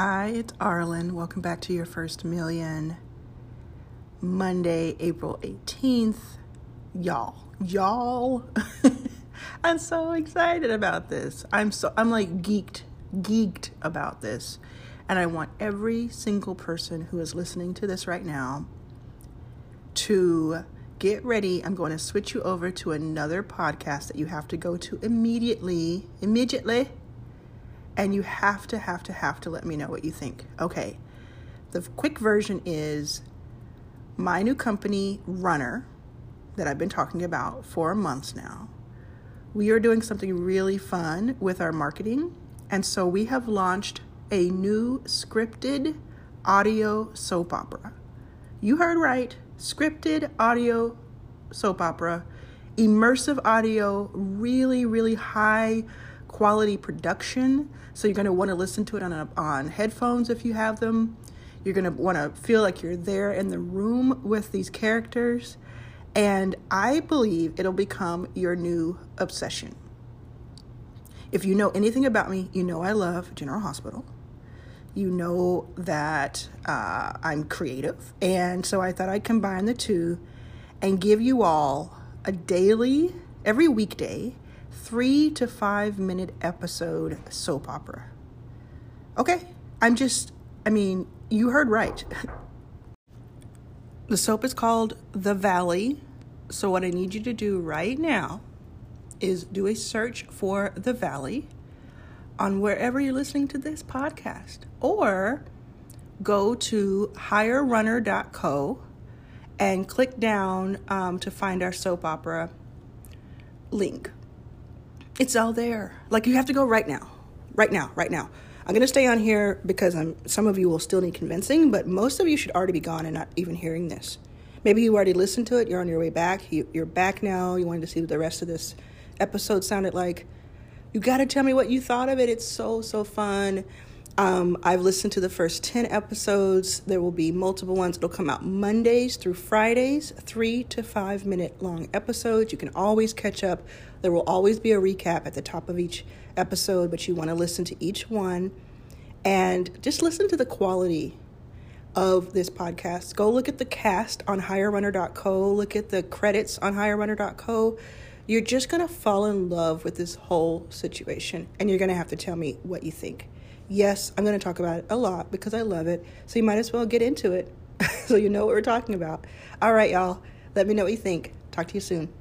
Hi, it's Arlan. Welcome back to your first million. Monday, April 18th. Y'all, y'all. I'm so excited about this. I'm so I'm like geeked, geeked about this. And I want every single person who is listening to this right now to get ready. I'm going to switch you over to another podcast that you have to go to immediately. Immediately and you have to, have to, have to let me know what you think. Okay, the quick version is my new company, Runner, that I've been talking about for months now. We are doing something really fun with our marketing, and so we have launched a new scripted audio soap opera. You heard right, scripted audio soap opera, immersive audio, really, really high quality production. So you're going to want to listen to it on, a, on headphones if you have them. You're going to want to feel like you're there in the room with these characters. And I believe it'll become your new obsession. If you know anything about me, you know I love General Hospital. You know that uh, I'm creative. And so I thought I'd combine the two and give you all a daily, every weekday, three to five minute episode soap opera. Okay, I'm just, I mean, you heard right. the soap is called The Valley. So, what I need you to do right now is do a search for The Valley on wherever you're listening to this podcast, or go to hirerunner.co and click down um, to find our soap opera link. It's all there. Like you have to go right now. Right now, right now. I'm going to stay on here because I'm some of you will still need convincing, but most of you should already be gone and not even hearing this. Maybe you already listened to it, you're on your way back, you, you're back now, you wanted to see what the rest of this episode sounded like. You got to tell me what you thought of it. It's so, so fun. Um, I've listened to the first 10 episodes. There will be multiple ones. It'll come out Mondays through Fridays, three to five minute long episodes. You can always catch up. There will always be a recap at the top of each episode, but you want to listen to each one and just listen to the quality of this podcast. Go look at the cast on hirerunner.co, look at the credits on hirerunner.co. You're just going to fall in love with this whole situation and you're going to have to tell me what you think. Yes, I'm going to talk about it a lot because I love it. So you might as well get into it so you know what we're talking about. All right, y'all. Let me know what you think. Talk to you soon.